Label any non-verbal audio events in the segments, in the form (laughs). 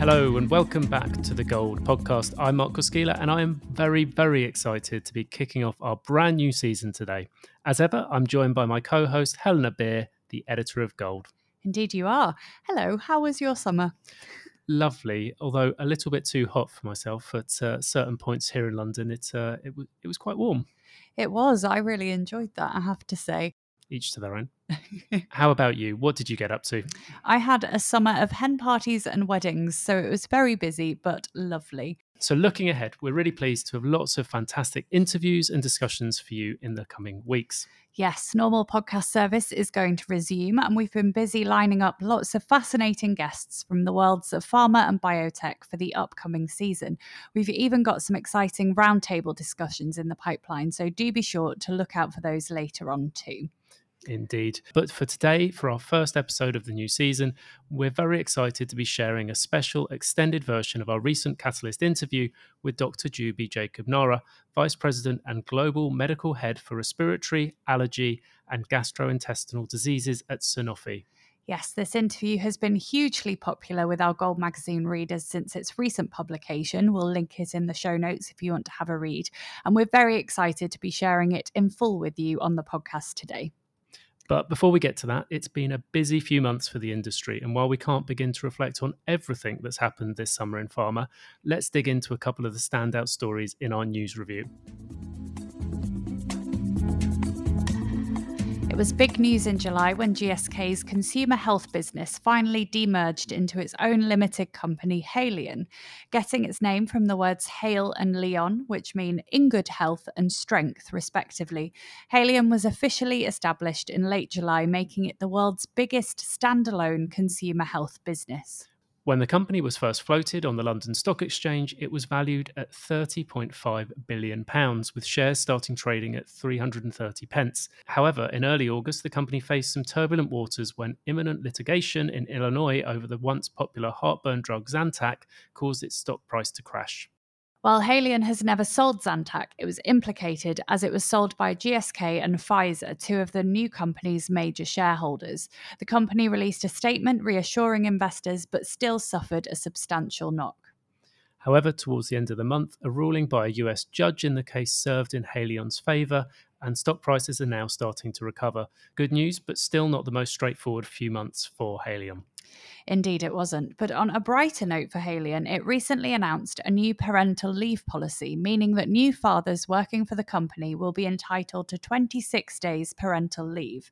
Hello and welcome back to the Gold podcast. I'm Marc Koskila and I am very, very excited to be kicking off our brand new season today. As ever, I'm joined by my co host, Helena Beer, the editor of Gold. Indeed, you are. Hello, how was your summer? Lovely, although a little bit too hot for myself at uh, certain points here in London. It, uh, it, w- it was quite warm. It was. I really enjoyed that, I have to say. Each to their own. (laughs) How about you? What did you get up to? I had a summer of hen parties and weddings, so it was very busy but lovely. So, looking ahead, we're really pleased to have lots of fantastic interviews and discussions for you in the coming weeks. Yes, normal podcast service is going to resume, and we've been busy lining up lots of fascinating guests from the worlds of pharma and biotech for the upcoming season. We've even got some exciting roundtable discussions in the pipeline, so do be sure to look out for those later on too. Indeed. But for today, for our first episode of the new season, we're very excited to be sharing a special extended version of our recent Catalyst interview with Dr. Juby Jacob Nara, Vice President and Global Medical Head for Respiratory, Allergy, and Gastrointestinal Diseases at Sanofi. Yes, this interview has been hugely popular with our Gold Magazine readers since its recent publication. We'll link it in the show notes if you want to have a read. And we're very excited to be sharing it in full with you on the podcast today. But before we get to that, it's been a busy few months for the industry. And while we can't begin to reflect on everything that's happened this summer in pharma, let's dig into a couple of the standout stories in our news review. Was big news in July when GSK's consumer health business finally demerged into its own limited company, Haleon, getting its name from the words Hale and Leon, which mean in good health and strength, respectively. Haleon was officially established in late July, making it the world's biggest standalone consumer health business. When the company was first floated on the London Stock Exchange, it was valued at 30.5 billion pounds, with shares starting trading at 330 pence. However, in early August, the company faced some turbulent waters when imminent litigation in Illinois over the once popular heartburn drug Zantac caused its stock price to crash. While Haleon has never sold Zantac, it was implicated as it was sold by GSK and Pfizer, two of the new company's major shareholders. The company released a statement reassuring investors, but still suffered a substantial knock. However, towards the end of the month, a ruling by a US judge in the case served in Haleon's favour, and stock prices are now starting to recover. Good news, but still not the most straightforward few months for Haleon. Indeed, it wasn't. But on a brighter note for Haleon, it recently announced a new parental leave policy, meaning that new fathers working for the company will be entitled to 26 days parental leave.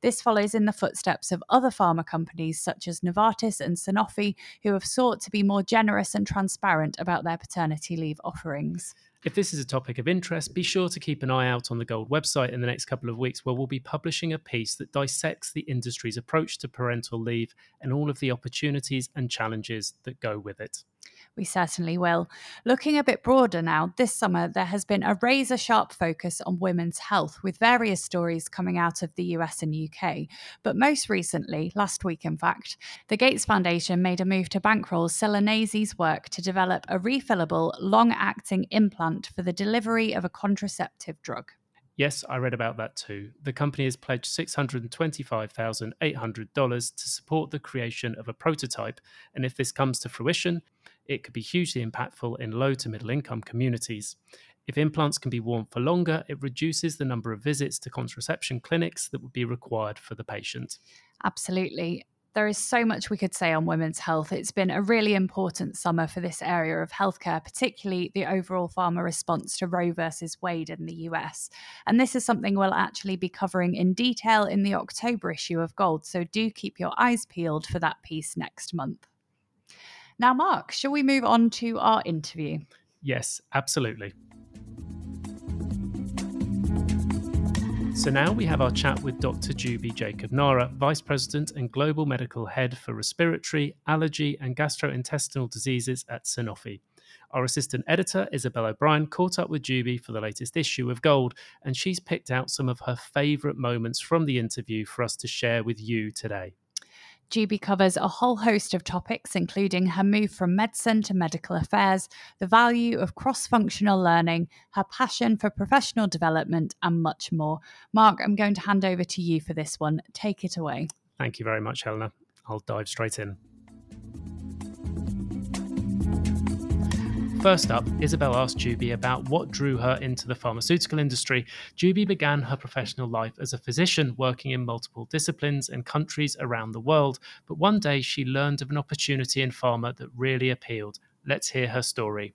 This follows in the footsteps of other pharma companies such as Novartis and Sanofi, who have sought to be more generous and transparent about their paternity leave offerings. If this is a topic of interest, be sure to keep an eye out on the Gold website in the next couple of weeks, where we'll be publishing a piece that dissects the industry's approach to parental leave and all of the opportunities and challenges that go with it. We certainly will. Looking a bit broader now, this summer there has been a razor sharp focus on women's health, with various stories coming out of the US and UK. But most recently, last week in fact, the Gates Foundation made a move to bankroll Celanese's work to develop a refillable, long acting implant for the delivery of a contraceptive drug. Yes, I read about that too. The company has pledged $625,800 to support the creation of a prototype, and if this comes to fruition, it could be hugely impactful in low to middle income communities. If implants can be worn for longer, it reduces the number of visits to contraception clinics that would be required for the patient. Absolutely. There is so much we could say on women's health. It's been a really important summer for this area of healthcare, particularly the overall pharma response to Roe versus Wade in the US. And this is something we'll actually be covering in detail in the October issue of Gold. So do keep your eyes peeled for that piece next month. Now, Marc, shall we move on to our interview? Yes, absolutely. So now we have our chat with Dr. Juby Jacob Nara, Vice President and Global Medical Head for Respiratory, Allergy, and Gastrointestinal Diseases at Sanofi. Our assistant editor, Isabel O'Brien, caught up with Juby for the latest issue of Gold, and she's picked out some of her favourite moments from the interview for us to share with you today. Juby covers a whole host of topics, including her move from medicine to medical affairs, the value of cross functional learning, her passion for professional development, and much more. Marc, I'm going to hand over to you for this one. Take it away. Thank you very much, Helena. I'll dive straight in. First up, Isabel asked Juby about what drew her into the pharmaceutical industry. Juby began her professional life as a physician working in multiple disciplines and countries around the world, but one day she learned of an opportunity in pharma that really appealed. Let's hear her story.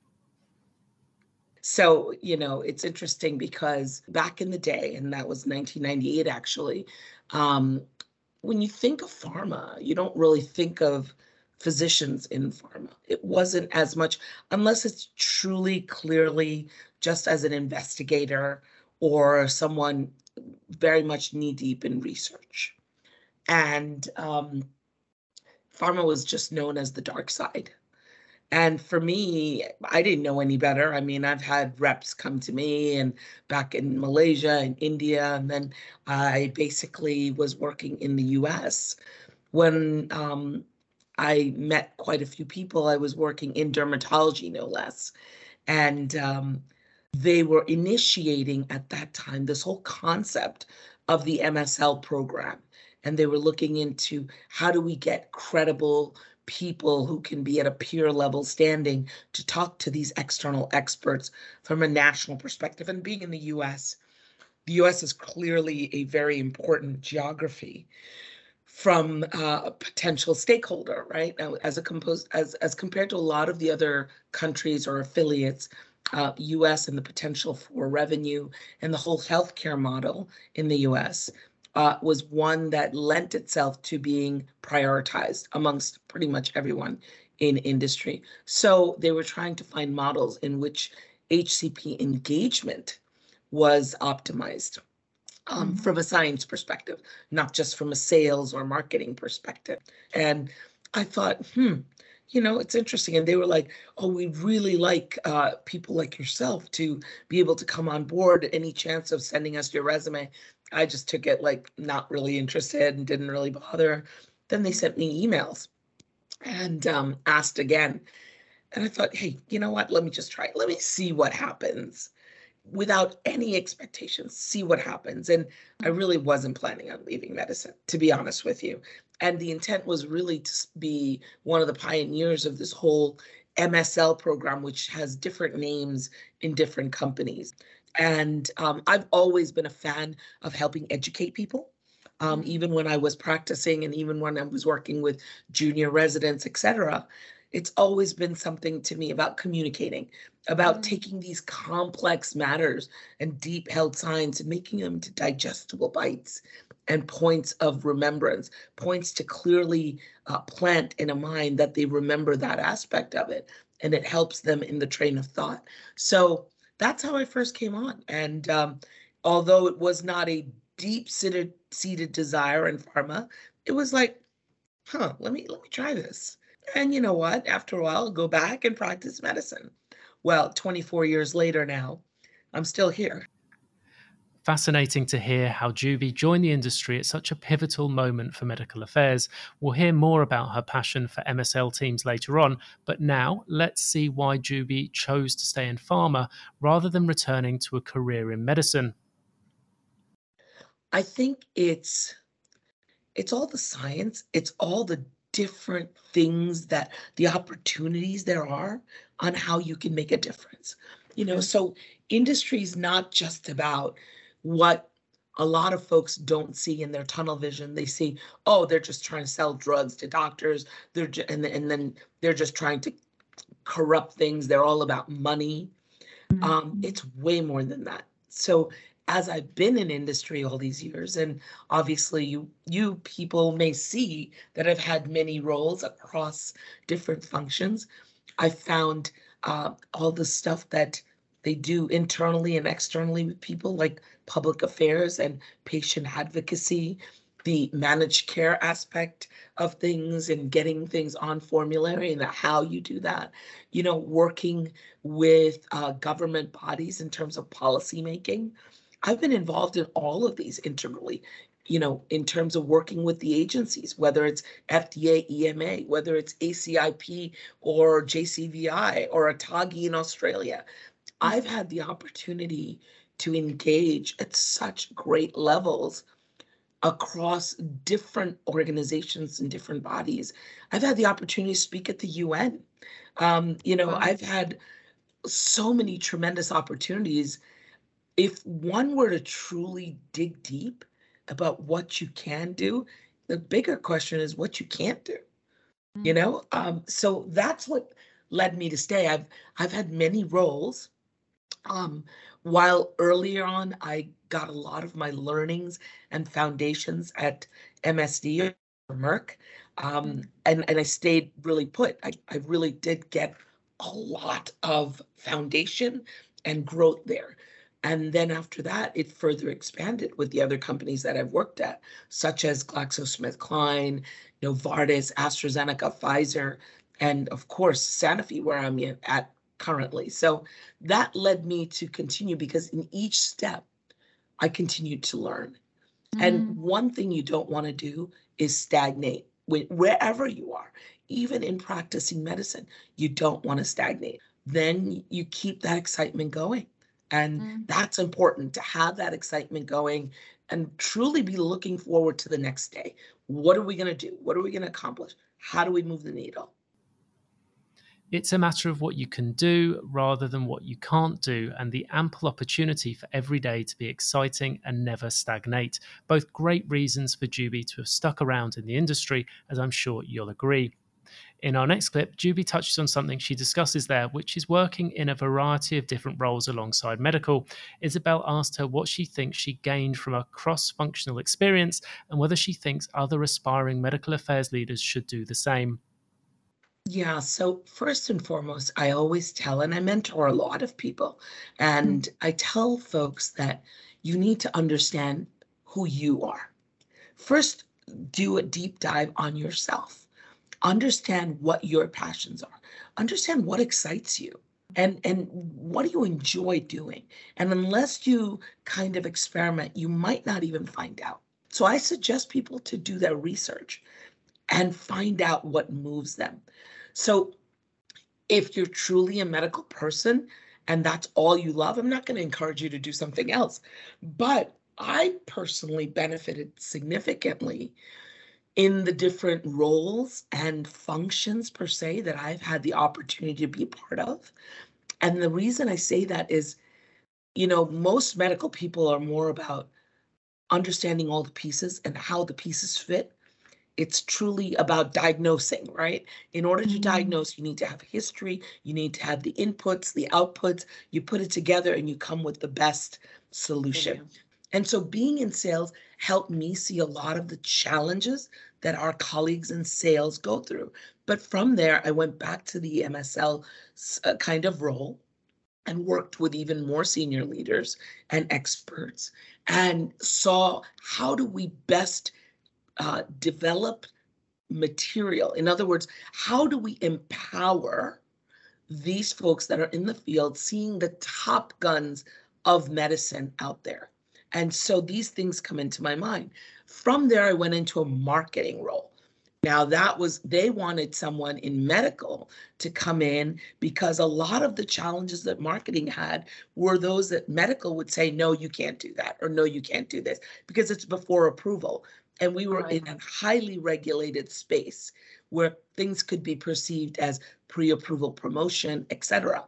So, you know, it's interesting because back in the day, and that was 1998 actually, um, when you think of pharma, you don't really think of physicians in pharma. It wasn't as much, unless it's truly clearly just as an investigator or someone very much knee deep in research. And um, pharma was just known as the dark side. And for me, I didn't know any better. I mean, I've had reps come to me and back in Malaysia and India, and then I basically was working in the US when um, I met quite a few people. I was working in dermatology, no less. And um, they were initiating at that time this whole concept of the MSL program. And they were looking into how do we get credible people who can be at a peer level standing to talk to these external experts from a national perspective. And being in the US, the US is clearly a very important geography from uh, a potential stakeholder, right? As a composed as as compared to a lot of the other countries or affiliates, uh, U.S. and the potential for revenue and the whole healthcare model in the U.S. Uh, was one that lent itself to being prioritized amongst pretty much everyone in industry. So they were trying to find models in which HCP engagement was optimized um, mm-hmm. from a science perspective, not just from a sales or marketing perspective. And I thought, hmm, you know, it's interesting. And they were like, oh, we really like uh, people like yourself to be able to come on board. Any chance of sending us your resume? I just took it like not really interested and didn't really bother. Then they sent me emails and um, asked again. And I thought, hey, you know what? Let me just try it. Let me see what happens without any expectations, see what happens. And I really wasn't planning on leaving medicine, to be honest with you. And the intent was really to be one of the pioneers of this whole MSL program, which has different names in different companies. And um, I've always been a fan of helping educate people. Um, mm-hmm. even when I was practicing and even when I was working with junior residents, et cetera, it's always been something to me about communicating, about mm-hmm. taking these complex matters and deep held science and making them into digestible bites and points of remembrance, points to clearly uh, plant in a mind that they remember that aspect of it and it helps them in the train of thought. So that's how I first came on. And um, although it was not a deep seated seated desire in pharma, it was like, huh, let me let me try this. And you know what? After a while, I'll go back and practice medicine. Well, 24 years later now, I'm still here. Fascinating to hear how Juby joined the industry at such a pivotal moment for medical affairs. We'll hear more about her passion for MSL teams later on, but now let's see why Juby chose to stay in pharma rather than returning to a career in medicine. I think it's it's all the science, it's all the different things that the opportunities there are on how you can make a difference. You know, so industry is not just about what a lot of folks don't see in their tunnel vision. They see, oh, they're just trying to sell drugs to doctors. They're ju- and, and then they're just trying to corrupt things. They're all about money. Mm-hmm. Um, it's way more than that. So as I've been in industry all these years, and obviously you you people may see that I've had many roles across different functions. I found uh, all the stuff that they do internally and externally with people, like public affairs and patient advocacy, the managed care aspect of things and getting things on formulary and how you do that you know working with uh, government bodies in terms of policy making I've been involved in all of these integrally, you know, in terms of working with the agencies, whether it's FDA, EMA, whether it's ACIP or JCVI or ATAGI in Australia. I've had the opportunity to engage at such great levels across different organizations and different bodies. I've had the opportunity to speak at the UN. Um, you know, I've had so many tremendous opportunities if one were to truly dig deep about what you can do the bigger question is what you can't do mm-hmm. you mm. know um, so that's what led me to stay i've i've had many roles um, while earlier on i got a lot of my learnings and foundations at msd or merck um, mm. and and i stayed really put I, I really did get a lot of foundation and growth there and then after that, it further expanded with the other companies that I've worked at, such as GlaxoSmithKline, Novartis, AstraZeneca, Pfizer, and of course, Sanofi, where I'm at currently. So that led me to continue because in each step, I continued to learn. Mm-hmm. And one thing you don't want to do is stagnate wherever you are, even in practicing medicine, you don't want to stagnate. Then you keep that excitement going and mm. that's important to have that excitement going and truly be looking forward to the next day. What are we going to do? What are we going to accomplish? How do we move the needle? It's a matter of what you can do rather than what you can't do, and the ample opportunity for every day to be exciting and never stagnate. Both great reasons for Juby to have stuck around in the industry, as I'm sure you'll agree. In our next clip, Juby touches on something she discusses there, which is working in a variety of different roles alongside medical. Isabel asked her what she thinks she gained from a cross functional experience and whether she thinks other aspiring medical affairs leaders should do the same. Yeah, so first and foremost, I always tell, and I mentor a lot of people, and I tell folks that you need to understand who you are. First, do a deep dive on yourself understand what your passions are. Understand what excites you and and what do you enjoy doing. And unless you kind of experiment you might not even find out. So i suggest people to do their research and find out what moves them. So if you're truly a medical person and that's all you love i'm not going to encourage you to do something else. But i personally benefited significantly in the different roles and functions per se that I've had the opportunity to be part of. And the reason I say that is, you know, most medical people are more about understanding all the pieces and how the pieces fit. It's truly about diagnosing, right? In order to mm-hmm. diagnose, you need to have history, you need to have the inputs, the outputs, you put it together and you come with the best solution. And so being in sales helped me see a lot of the challenges that our colleagues in sales go through. But from there, I went back to the MSL uh, kind of role and worked with even more senior leaders and experts and saw how do we best uh, develop material. In other words, how do we empower these folks that are in the field seeing the top guns of medicine out there? And so these things come into my mind. From there, I went into a marketing role. Now, that was, they wanted someone in medical to come in because a lot of the challenges that marketing had were those that medical would say, no, you can't do that, or no, you can't do this, because it's before approval. And we were right. in a highly regulated space where things could be perceived as pre approval promotion, et cetera.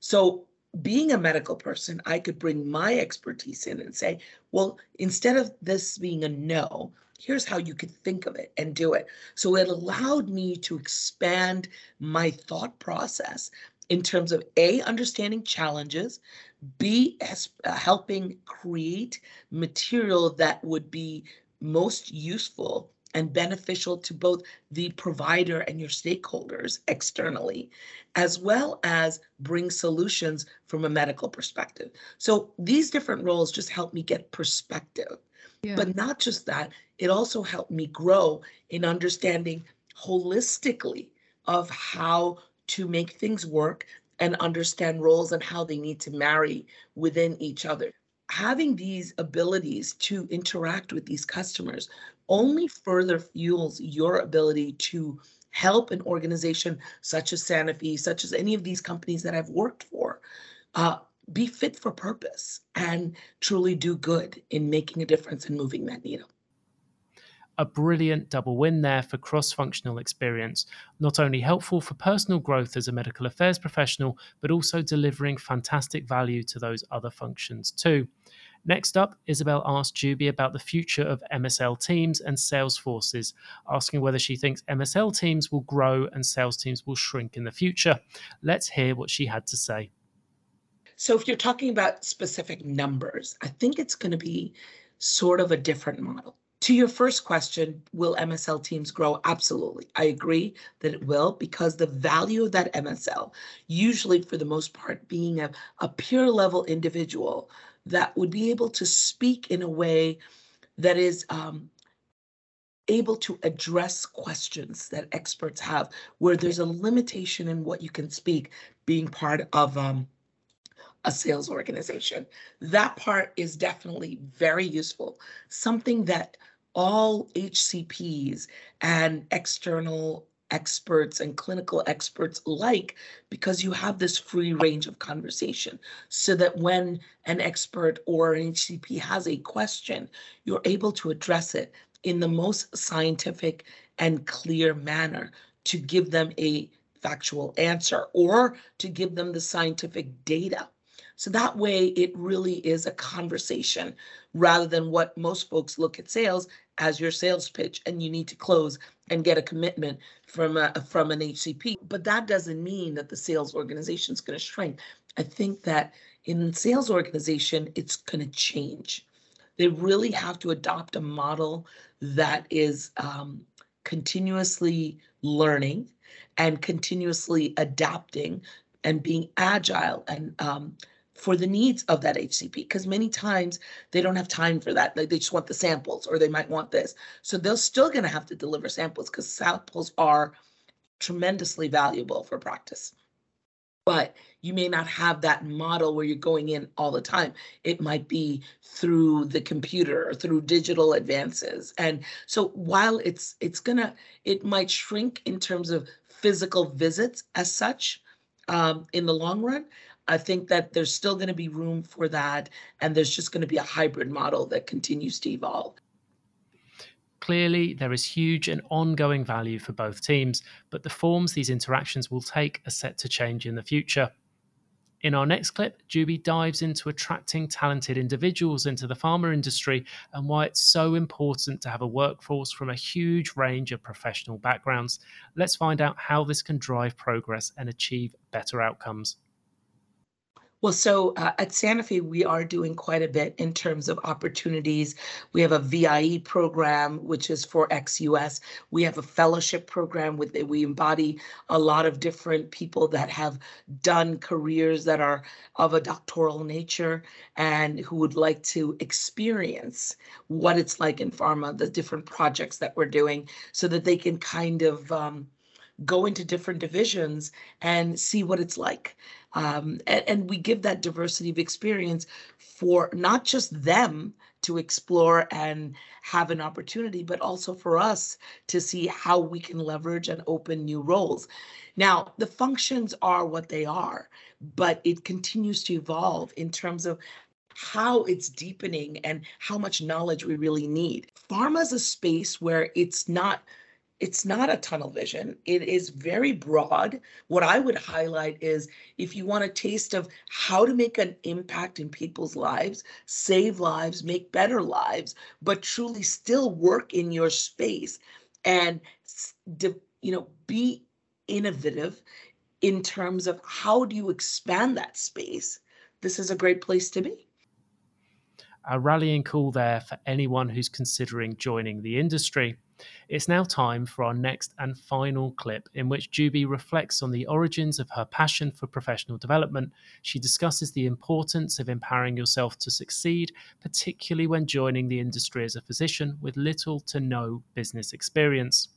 So being a medical person, I could bring my expertise in and say, well, instead of this being a no, here's how you could think of it and do it. So it allowed me to expand my thought process in terms of A, understanding challenges, B, as, uh, helping create material that would be most useful and beneficial to both the provider and your stakeholders externally, as well as bring solutions from a medical perspective. So these different roles just help me get perspective. Yeah. But not just that, it also helped me grow in understanding holistically of how to make things work and understand roles and how they need to marry within each other having these abilities to interact with these customers only further fuels your ability to help an organization such as Sanofi, such as any of these companies that I've worked for, uh, be fit for purpose and truly do good in making a difference and moving that needle. A brilliant double win there for cross functional experience, not only helpful for personal growth as a medical affairs professional, but also delivering fantastic value to those other functions too. Next up, Isabel asked Juby about the future of MSL teams and sales forces, asking whether she thinks MSL teams will grow and sales teams will shrink in the future. Let's hear what she had to say. So, if you're talking about specific numbers, I think it's going to be sort of a different model. To your first question, will MSL teams grow? Absolutely. I agree that it will because the value of that MSL, usually for the most part, being a, a peer level individual that would be able to speak in a way that is um, able to address questions that experts have, where there's a limitation in what you can speak being part of um, a sales organization. That part is definitely very useful. Something that all HCPs and external experts and clinical experts like because you have this free range of conversation. So that when an expert or an HCP has a question, you're able to address it in the most scientific and clear manner to give them a factual answer or to give them the scientific data. So that way, it really is a conversation rather than what most folks look at sales as your sales pitch and you need to close and get a commitment from a, from an HCP. But that doesn't mean that the sales organization is going to shrink. I think that in sales organization, it's going to change. They really have to adopt a model that is um, continuously learning and continuously adapting and being agile and um, for the needs of that HCP because many times they don't have time for that. Like they just want the samples or they might want this. So they're still going to have to deliver samples because samples are tremendously valuable for practice. But you may not have that model where you're going in all the time. It might be through the computer or through digital advances. And so while it's it's gonna it might shrink in terms of physical visits as such um, in the long run, I think that there's still going to be room for that, and there's just going to be a hybrid model that continues to evolve. Clearly, there is huge and ongoing value for both teams, but the forms these interactions will take are set to change in the future. In our next clip, Juby dives into attracting talented individuals into the pharma industry and why it's so important to have a workforce from a huge range of professional backgrounds. Let's find out how this can drive progress and achieve better outcomes. Well, so uh, at Sanofi, we are doing quite a bit in terms of opportunities. We have a VIE program, which is for ex-US. We have a fellowship program with we embody a lot of different people that have done careers that are of a doctoral nature and who would like to experience what it's like in pharma, the different projects that we're doing, so that they can kind of um, go into different divisions and see what it's like. Um, and, and we give that diversity of experience for not just them to explore and have an opportunity, but also for us to see how we can leverage and open new roles. Now, the functions are what they are, but it continues to evolve in terms of how it's deepening and how much knowledge we really need. Pharma is a space where it's not it's not a tunnel vision. It is very broad. What I would highlight is if you want a taste of how to make an impact in people's lives, save lives, make better lives, but truly still work in your space and you know be innovative in terms of how do you expand that space, this is a great place to be. A rallying call there for anyone who's considering joining the industry. It's now time for our next and final clip, in which Juby reflects on the origins of her passion for professional development. She discusses the importance of empowering yourself to succeed, particularly when joining the industry as a physician with little to no business experience.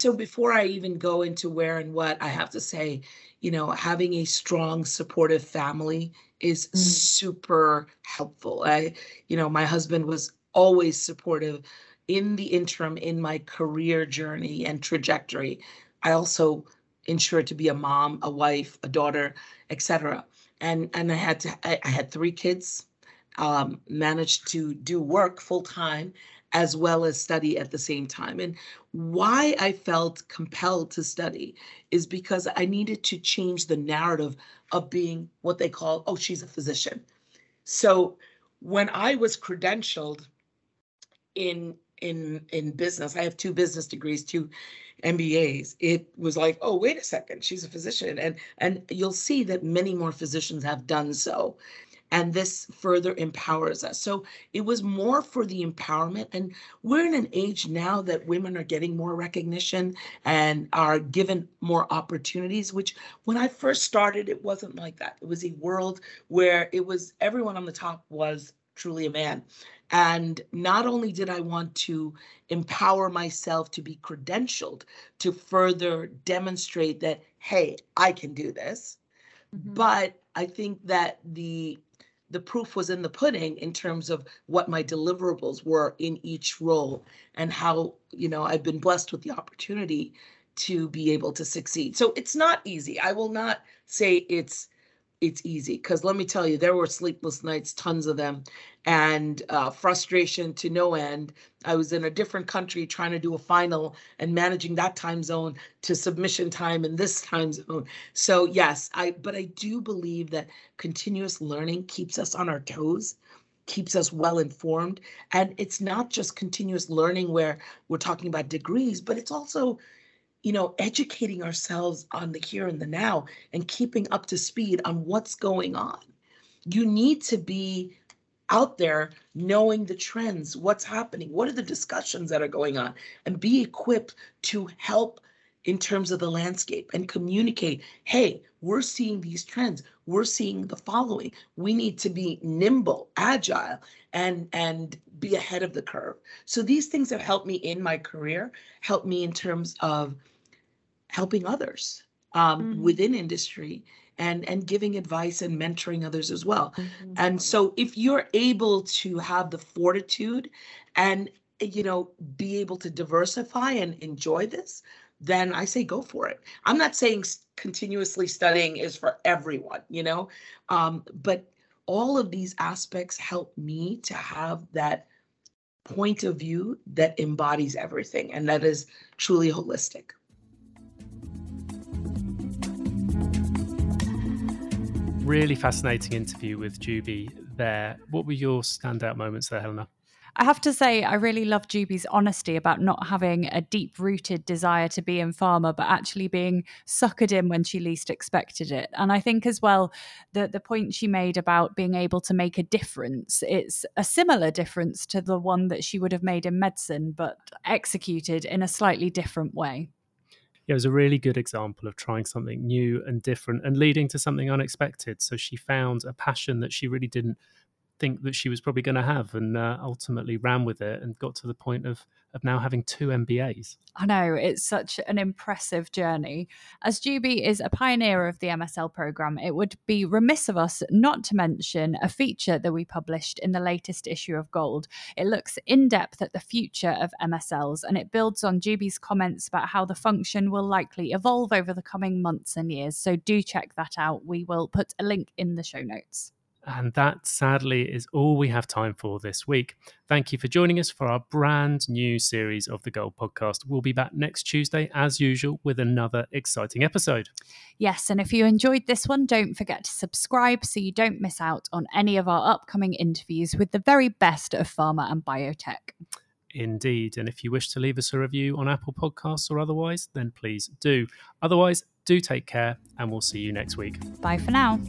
So before I even go into where and what, I have to say, you know, having a strong, supportive family is mm. super helpful. I, you know, my husband was always supportive in the interim in my career journey and trajectory, I also ensured to be a mom, a wife, a daughter, etc. And and I had to I, I had three kids, um, managed to do work full time as well as study at the same time. And why I felt compelled to study is because I needed to change the narrative of being what they call, oh, she's a physician. So when I was credentialed in in in business, I have two business degrees, two MBAs. It was like, oh, wait a second, she's a physician, and and you'll see that many more physicians have done so and this further empowers us. So it was more for the empowerment. And we're in an age now that women are getting more recognition and are given more opportunities, which when I first started, it wasn't like that. It was a world where it was everyone on the top was truly a man. And not only did I want to empower myself to be credentialed to further demonstrate that, hey, I can do this. Mm-hmm. But I think that the the proof was in the pudding in terms of what my deliverables were in each role and how you know i've been blessed with the opportunity to be able to succeed so it's not easy i will not say it's it's easy. Because let me tell you there were sleepless nights tons of them and uh, frustration to no end. I was in a different country trying to do a final and managing that time zone to submission time in this time zone. So yes i but i do believe that continuous learning keeps us on our toes keeps us well informed and it's not just continuous learning where we're talking about degrees but it's also you know, educating ourselves on the here and the now and keeping up to speed on what's going on. You need to be out there knowing the trends, what's happening, what are the discussions that are going on, and be equipped to help in terms of the landscape and communicate hey, we're seeing these trends, we're seeing the following. We need to be nimble, agile, and and be ahead of the curve. So these things have helped me in my career, helped me in terms of helping others um, mm-hmm. within industry and and giving advice and mentoring others as well mm-hmm. and so if you're able to have the fortitude and you know be able to diversify and enjoy this then i say go for it i'm not saying continuously studying is for everyone you know um, but all of these aspects help me to have that point of view that embodies everything and that is truly holistic really fascinating interview with Juby there. What were your standout moments there, Helena? I have to say, I really love Juby's honesty about not having a deep rooted desire to be in pharma, but actually being suckered in when she least expected it. And I think as well, the, the point she made about being able to make a difference, it's a similar difference to the one that she would have made in medicine, but executed in a slightly different way it was a really good example of trying something new and different and leading to something unexpected. So she found a passion that she really didn't think that she was probably going to have and uh, ultimately ran with it and got to the point of of now having two MBAs. I know it's such an impressive journey. As Juby is a pioneer of the MSL program, it would be remiss of us not to mention a feature that we published in the latest issue of Gold. It looks in depth at the future of MSLs and it builds on Juby's comments about how the function will likely evolve over the coming months and years. So do check that out. We will put a link in the show notes. And that sadly is all we have time for this week. Thank you for joining us for our brand new series of the Gold podcast. We'll be back next Tuesday, as usual, with another exciting episode. Yes, and if you enjoyed this one, don't forget to subscribe so you don't miss out on any of our upcoming interviews with the very best of pharma and biotech. Indeed. And if you wish to leave us a review on Apple Podcasts or otherwise, then please do. Otherwise, do take care and we'll see you next week. Bye for now.